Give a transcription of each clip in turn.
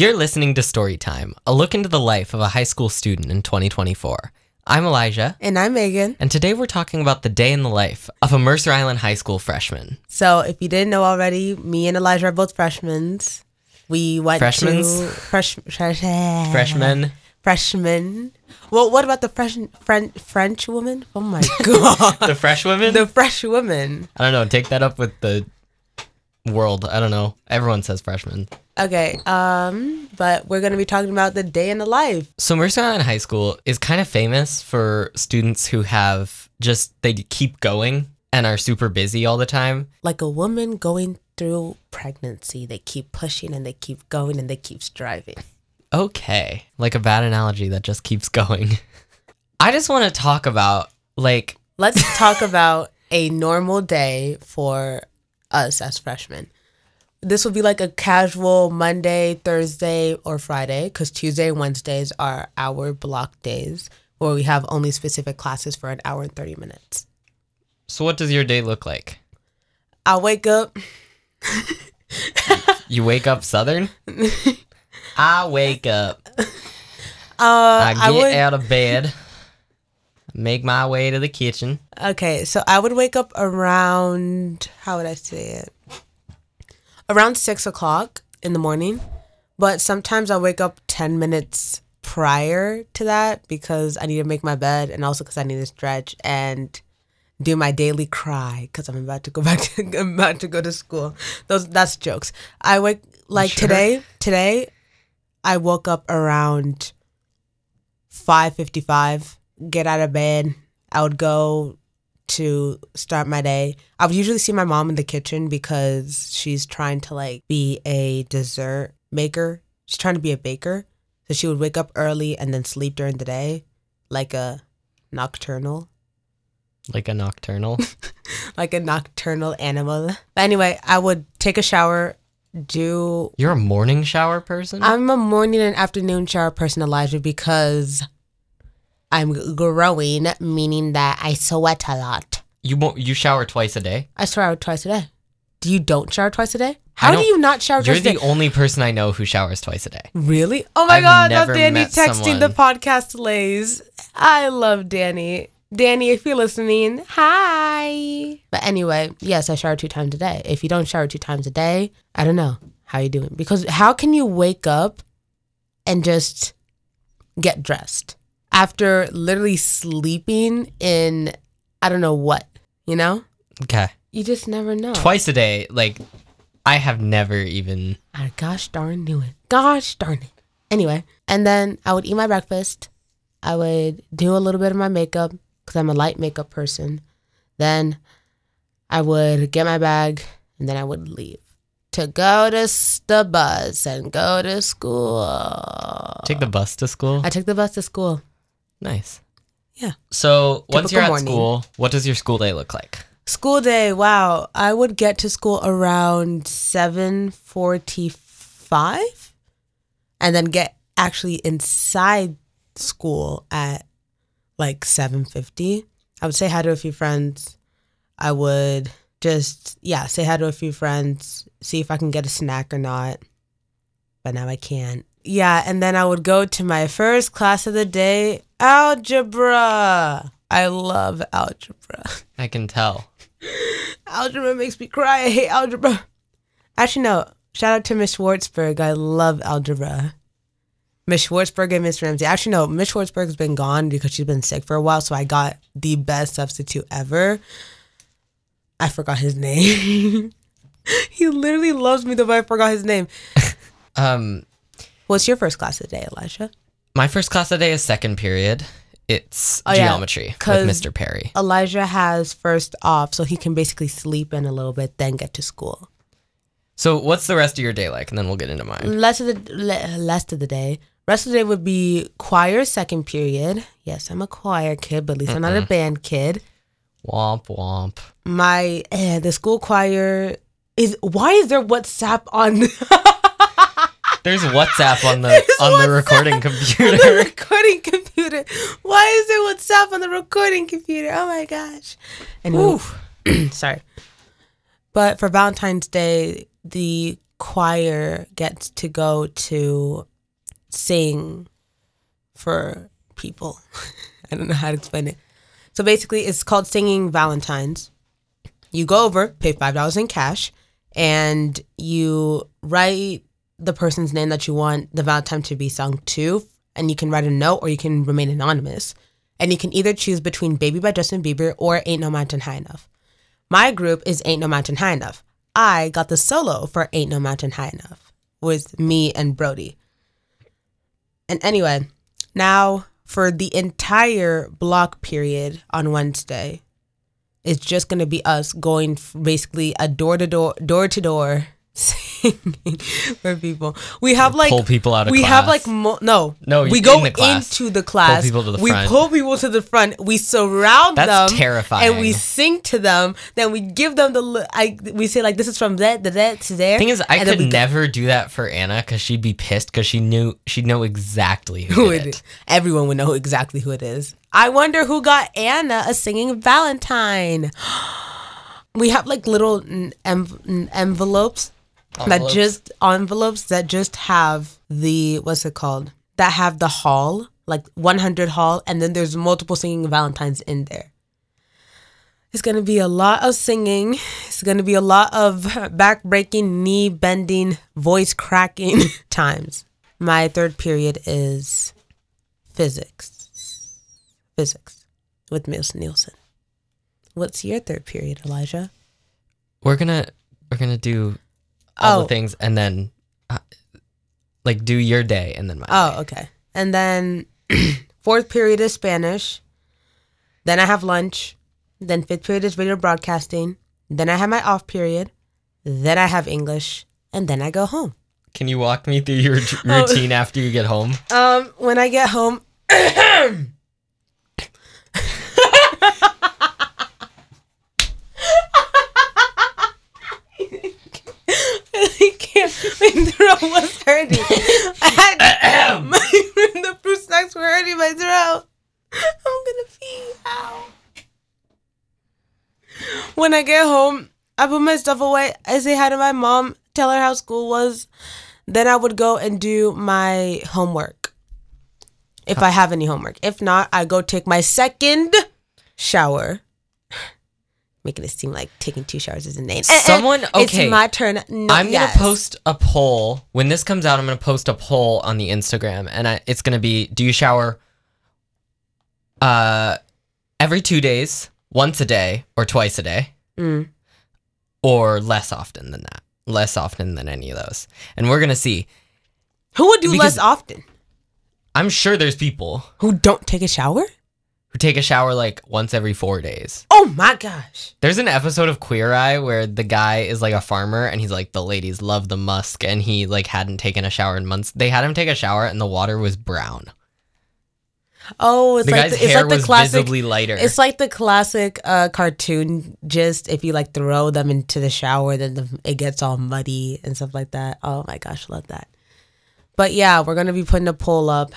You're listening to Storytime, a look into the life of a high school student in 2024. I'm Elijah, And I'm Megan. and today we're talking about the day in the life of a Mercer Island High School freshman. So, if you didn't know already, me and Elijah are both freshmen. We went Freshmans? to fresh, fresh, Freshman. Freshmen. Well, what about the fresh French French woman? Oh my god, the fresh woman? the fresh woman. I don't know. Take that up with the world. I don't know. Everyone says freshman. Okay, um, but we're gonna be talking about the day in the life. So Mercer Island High School is kind of famous for students who have just they keep going and are super busy all the time. Like a woman going through pregnancy, they keep pushing and they keep going and they keep striving. Okay, like a bad analogy that just keeps going. I just want to talk about like Let's talk about a normal day for us as freshmen. This will be like a casual Monday, Thursday, or Friday, because Tuesday and Wednesdays are our block days where we have only specific classes for an hour and 30 minutes. so what does your day look like? I wake up, You wake up southern? I wake up. uh, I I, get would, out of bed. Make my way to the kitchen. okay, so I would wake up around, how would I say it? Around six o'clock in the morning. But sometimes I wake up 10 minutes prior to that because I need to make my bed and also because I need to stretch and do my daily cry because I'm about to go back to I'm about to go to school. Those that's jokes. I wake like Sure. today. Today, I woke up around five fifty five. Get out of bed. I would go to start my day. I would usually see my mom in the kitchen because she's trying to like be a dessert maker. She's trying to be a baker. So she would wake up early and then sleep during the day, like a nocturnal Like a nocturnal. like a nocturnal animal. But anyway, I would take a shower, do. You're a morning shower person? I'm a morning and afternoon shower person, Elijah, because I'm growing, meaning that I sweat a lot. you won't you shower twice a day? I shower twice a day. Do you don't shower twice a day? How do you not shower You're twice a the only person I know who showers twice a day. Really? Oh my I've god, never love Danny met texting the podcast lays. I love Danny. Danny, if you're listening, hi. But anyway, yes, I shower two times a day. If you don't shower two times a day, I don't know how you doing. Because how can you wake up and just get dressed after literally sleeping in I don't know what, you know? Okay. You just never know. Twice a day, like I have never even I gosh darn knew it. Gosh darn it. Anyway, and then I would eat my breakfast. I would do a little bit of my makeup because I'm a light makeup person. Then I would get my bag and then I would leave to go to the bus and go to school. take the bus to school. I took the bus to school. Nice. Yeah. So once Typical you're at morning. school, what does your school day look like? School day, wow. I would get to school around 7:45 and then get actually inside school at like 7:50. I would say hi to a few friends. I would just yeah, say hi to a few friends, see if I can get a snack or not. But now I can't. Yeah, and then I would go to my first class of the day, algebra. I love algebra. I can tell. Algebra makes me cry. I hate algebra. Actually, no. Shout out to Miss Schwartzberg. I love algebra. Miss Schwartzberg and Miss Ramsey. Actually, no. Miss Schwartzberg's been gone because she's been sick for a while. So I got the best substitute ever. I forgot his name. he literally loves me, though, but I forgot his name. Um What's your first class of the day, Elijah? my first class of the day is second period. It's Oh, yeah, geometry with 'cause- Mr. Perry. Elijah has first off, so he can basically sleep in a little bit, then get to school. So what's the rest of your day like? And then we'll get into mine. Less of the le- less of the day. Rest of the day would be choir second period. Yes, I'm a choir kid, but at least I'm not a band kid. Womp womp. My eh, the school choir is why is there WhatsApp on There's WhatsApp on the There's on the WhatsApp recording on the computer. recording computer? Why is there WhatsApp on the recording computer? Oh my gosh. Anyway, sorry. But for Valentine's Day, the choir gets to go to sing for people. I don't know how to explain it. So basically, it's called Singing Valentines. You go over, pay $5 in cash, and you write the person's name that you want the Valentine to be sung to. And you can write a note or you can remain anonymous. And you can either choose between Baby by Justin Bieber or Ain't No Mountain High Enough. My group is Ain't No Mountain High Enough. I got the solo for Ain't No Mountain High Enough with me and Brody. And anyway, now for the entire block period on Wednesday, it's just going to be us going basically a door to door, door to door for people. We have like pull people out of we class. have like mo- no No, we go the into the class people to the we pull people to the front we surround That's them terrifying. and we sing to them then we give them the I we say like this is from that to that to there thing is, I could we go- never do that for Anna because she'd be pissed because she knew she'd know exactly who, who did it it. is. Everyone would know exactly who it is. I wonder who got Anna a singing Valentine. We have like little mm, env- mm, envelopes, that just envelopes that just have the what's it called? That have the hall, like 100 hall, and then there's multiple singing Valentines in there. It's gonna be a lot of singing. It's gonna be a lot of back breaking, knee bending, voice cracking times. My third period is physics. Physics with Miss Nielsen. What's your third period, Elijah? We're gonna we're gonna do all Oh. the things and then uh, like do your day and then my. Oh, okay. And then fourth period is Spanish. Then I have lunch. Then fifth period is radio broadcasting. Then I have my off period. Then I have English. And then I go home. Can you walk me through your t- Oh. routine after you get home? Um, when I get home, I can't. My throat was hurting. I had my, the fruit snacks were hurting my throat. I'm gonna pee. Ow. When I get home, I put my stuff away. I say hi to my mom, tell her how school was. Then I would go and do my homework. If I have any homework. If not, I go take my second shower. Making it seem like taking two showers is eh, Someone- okay. It's my turn. No, I'm gonna post a poll when this comes out. I'm gonna post a poll on the Instagram, and I, it's gonna be: Do you shower uh every two days, once a day, or twice a day, Mm. or less often than that? Less often than any of those, and we're gonna see. Who would do less often? I'm sure there's people Who don't take a shower? Who take a shower like once every four days. Oh my gosh. There's an episode of Queer Eye where the guy is like a farmer and he's like the ladies love the musk and he like hadn't taken a shower in months. They had him take a shower and the water was brown. Oh, it's the like guy's the, it's hair like the was classic. visibly lighter. It's like the classic uh, cartoon. Just if you like throw them into the shower, then the, it gets all muddy and stuff like that. Oh my gosh, love that. But yeah, we're gonna be putting a poll up.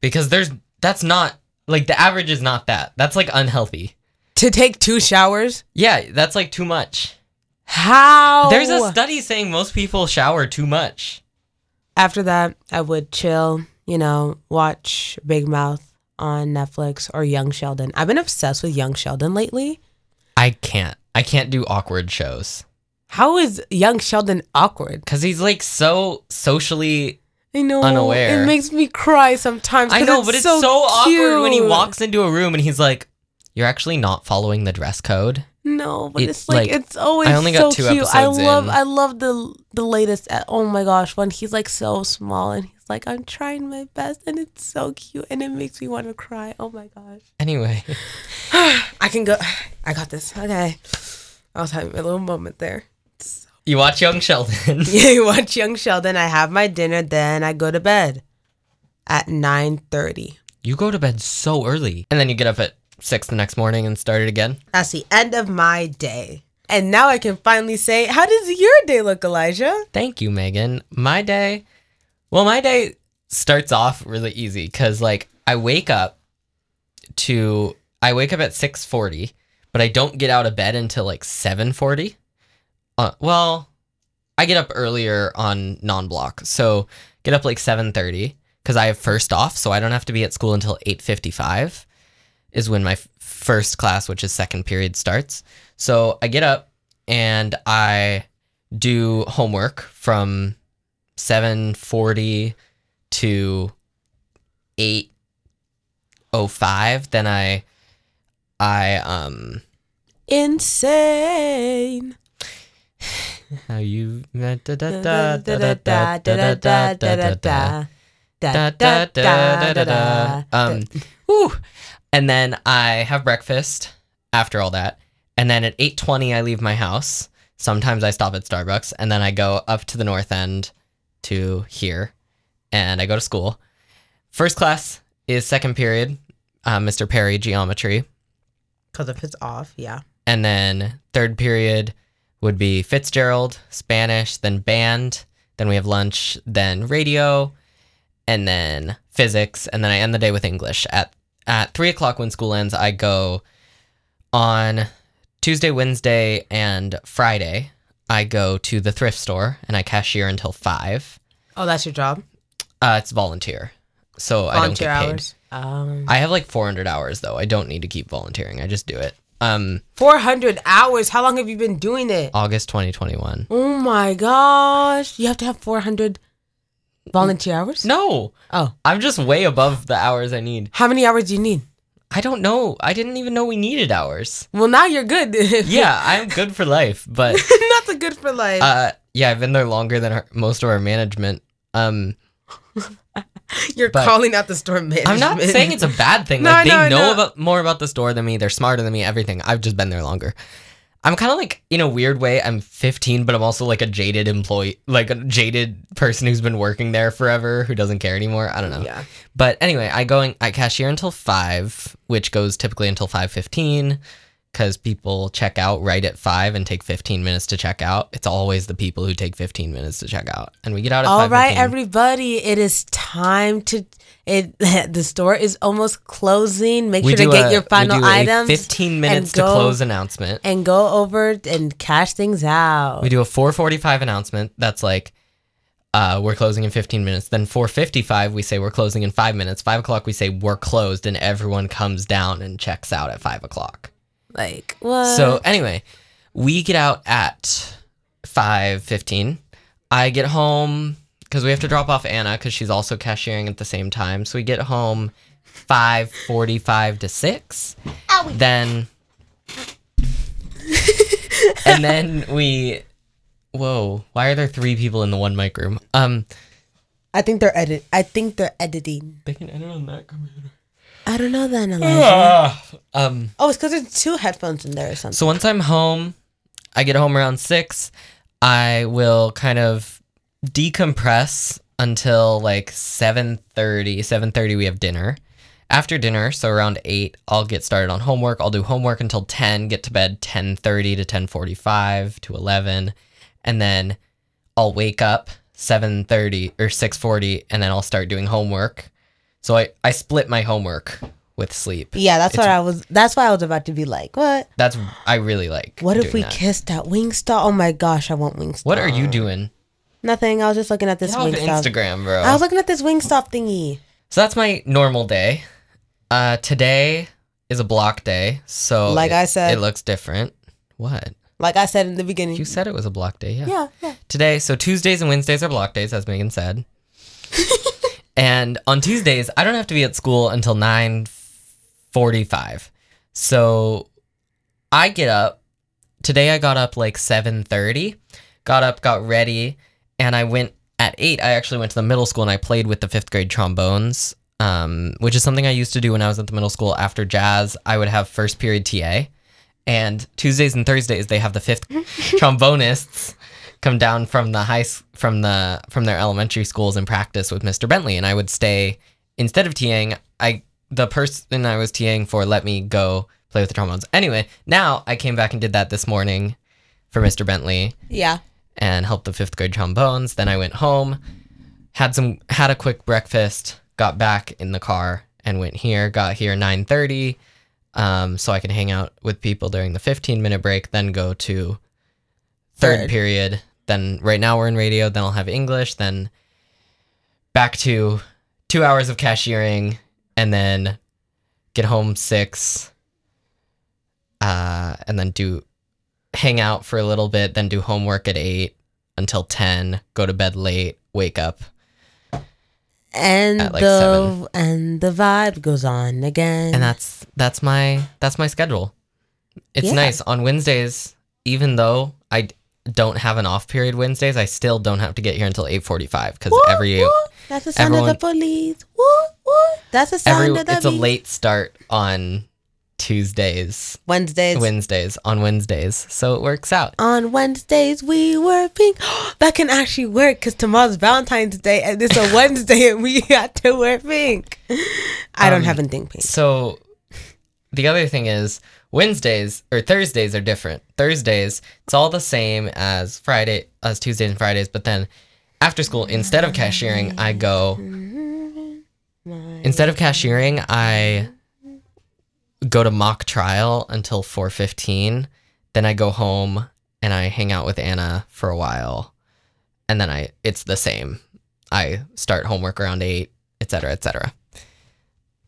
because there's that's not like the average is not that. That's like unhealthy. To take two showers? Yeah, that's like too much. How? There's a study saying most people shower too much. After that, I would chill, you know, watch Big Mouth on Netflix or Young Sheldon. I've been obsessed with Young Sheldon lately. I can't. I can't do awkward shows How is Young Sheldon awkward? cuz he's like so socially I know. Unaware. It makes me cry sometimes. I know, but it's so, awkward when he walks into a room and he's like, "You're actually not following the dress code." No, but It- it's like, like, it's always I only so got two cute. I love in. I love the the latest. Oh my gosh, when he's like so small and he's like I'm trying my best and it's so cute and it makes me want to cry. Oh my gosh. Anyway, I can go. I got this. Okay. I was having a little moment there. You watch Young Sheldon. Yeah, you watch Young Sheldon. I have my dinner, then I go to bed at nine thirty. you go to bed so early, and then you get up at six the next morning and start it again. That's the end of my day. And now I can finally say, how does your day look, Elijah? Thank you, Megan. My day, well, my day starts off really easy because like I wake up to I wake up at six forty, but I don't get out of bed until like seven forty. Uh, well, I get up earlier on non-block. So get up like 7:30 cuz I have first off, so I don't have to be at school until 8:55 is when my f- first class, which is second period starts. So I get up and I do homework from 7:40 to 8:05. Then I I um Insane. How you da da da Da da da da da da da da da. Da da da da da. Um, whew. and then I have breakfast after all that, and then at eight twenty I leave my house. Sometimes I stop at Starbucks, and then I go up to the north end to here, and I go to school. First class is second period, uh, Mr. Perry geometry, Because if it's off, yeah. and then third period would be Fitzgerald, Spanish, then band, then we have lunch, then radio, and then physics, and then I end the day with English. At at three o'clock when school ends, I go on Tuesday, Wednesday, and Friday. I go to the thrift store and I cashier until five. Oh, that's your job? Uh, it's volunteer, so I don't get paid. hours? Um, I have like 400 hours though. I don't need to keep volunteering. I just do it. Um, 400 hours. How long have you been doing it? August 2021. Oh my gosh. You have to have 400 volunteer hours? No, Oh. I'm just way above the hours I need. How many hours do you need? I don't know. I didn't even know we needed hours. Well, now you're good. Yeah, I'm good for life, but Not the good for life. uh, yeah, I've been there longer than our, most of our management. Um, you're but- calling out the store management. I'm not saying it's a bad thing. No, like they no, know no. about more about the store than me. They're smarter than me. Everything. I've just been there longer. I'm kind of like in a weird way. I'm 15, but I'm also like a jaded employee, like a jaded person who's been working there forever who doesn't care anymore. I don't know. Yeah. But anyway, I go in, I cashier until five, which goes typically until five fifteen, because people check out right at five and take fifteen minutes to check out. It's always the people who take fifteen minutes to check out, and we get out at All right, 5:15. everybody, it is time to. It the store is almost closing. Make we sure to get a- your final we do a items Fifteen minutes to go- close announcement. and go over and cash things out. We do a four forty five announcement. That's like. Uh, we're closing in 15 minutes. Then 4:55, we say we're closing in five minutes. Five o'clock, we say we're closed, and everyone comes down and checks out at five o'clock. Like what? So anyway, we get out at five fifteen. I get home because we have to drop off Anna because she's also cashiering at the same time. So we get home five forty five to six. Then and then we whoa, why are there three people in the one mic room? Um I think they're edit. I think they're editing. they can edit on that computer. I don't know then. Elijah. um oh, it's because there's two headphones in there or something. So once I'm home, I get home around six. I will kind of decompress until like 7.30 7.30 we have dinner after dinner so around 8 i'll get started on homework i'll do homework until 10 get to bed 10.30 to 10.45 to 11 and then i'll wake up 7.30 or 6.40 and then i'll start doing homework so i, I split my homework with sleep yeah, that's It's- what I was. That's why I was about to be like, what? that's i really like What if we that. kissed at Wingstop? Oh my gosh, I want Wingstop. what are you doing Nothing. I was just looking at this Get Wingstop. Instagram, bro. I was looking at this Wingstop thingy. so that's my normal day. Uh, today is a block day, so Like it- I said. it looks different. What Like I said in the beginning. you said it was a block day, yeah. yeah, yeah. Today, so Tuesdays and Wednesdays are block days, as Megan said. and on Tuesdays, I don't have to be at school until nine forty-five. So I get up. Today I got up like seven thirty. Got up, got ready, and I went at eight. I actually went to the middle school and I played with the fifth grade trombones, um, which is something I used to do when I was at the middle school. After jazz, I would have first period TA, and Tuesdays and Thursdays they have the fifth trombonists come down from the high from the from their elementary schools and practice with Mr. Bentley, and I would stay instead of TAing. I the person I was TAing for let me go play with the trombones. Anyway, now I came back and did that this morning for Mr. Bentley Yeah. and helped the fifth grade trombones. Then I went home, had some had a quick breakfast, got back in the car and went here. Got here nine thirty, um, so I could hang out with people during the fifteen minute break. Then go to third, Third. period. Then right now we're in radio. Then I'll have English. Then back to two hours of cashiering, and then get home six. Uh, and then do hang out for a little bit. Then do homework at eight until ten. Go to bed late. Wake up. And like, the seven. and the vibe goes on again. and that's that's my that's my schedule. It's Yeah. nice on Wednesdays, even though I don't have an off period Wednesdays. I still don't have to get here until eight forty five because every woo. that's the sound of the police. Woo, woo. That's the sound every of the police. it's a late start on Tuesdays, Wednesdays. Wednesdays on Wednesdays, so it works out. on Wednesdays we were pink. that can actually work because tomorrow's Valentine's Day and it's a Wednesday and we got to wear pink. I don't Um, have anything pink. So the other thing is Wednesdays or Thursdays are different. Thursdays, it's all the same as Friday as Tuesdays and Fridays, but then after school, instead of cashiering, I go instead of cashiering, I go to mock trial until 4:15. Then I go home and I hang out with Anna for a while. And then I it's the same. I start homework around 8, etc., etc.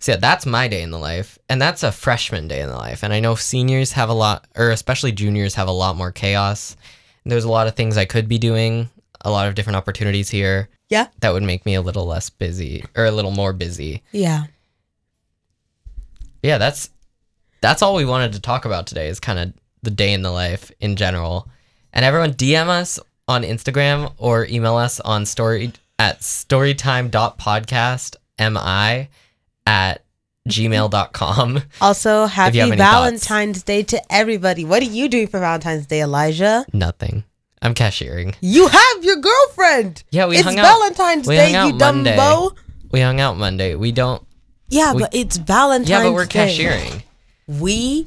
So yeah, that's my day in the life, and that's a freshman day in the life. And I know seniors have a lot, or especially juniors have a lot more chaos. And there's a lot of things I could be doing, a lot of different opportunities here. Yeah. that would make me a little less busy or a little more busy. Yeah. Yeah, that's that's all we wanted to talk about today. Is kind of the day in the life in general. And everyone DM us on Instagram or email us on story at storytime.podcastmi at gmail.com. Also, happy any thoughts. Valentine's Day to everybody. What are you doing for Valentine's Day, Elijah? Nothing. I'm cashiering. You have your girlfriend. Yeah, we it's hung out. Valentine's we Day, you Monday. bow. We hung out Monday. We don't. Yeah, We- but it's Valentine's Day. Yeah, but we're Day. cashiering. We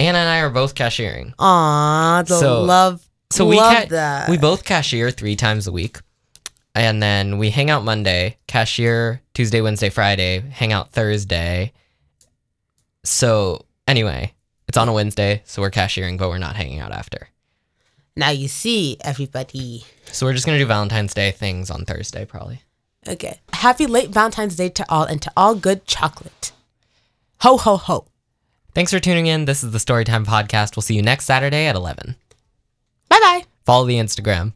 Anna and I are both cashiering. Aw, the So- love. So we love ca- that. we both cashier three times a week, and then we hang out Monday, cashier Tuesday, Wednesday, Friday, hang out Thursday. So anyway, it's on a Wednesday, so we're cashiering, but we're not hanging out after. now you see everybody. So we're just gonna do Valentine's Day things on Thursday, probably. Okay. Happy late Valentine's Day to all and to all good chocolate. Ho ho ho. Thanks for tuning in. This is the Storytime podcast. We'll see you next Saturday at eleven. Bye bye. Follow the Instagram.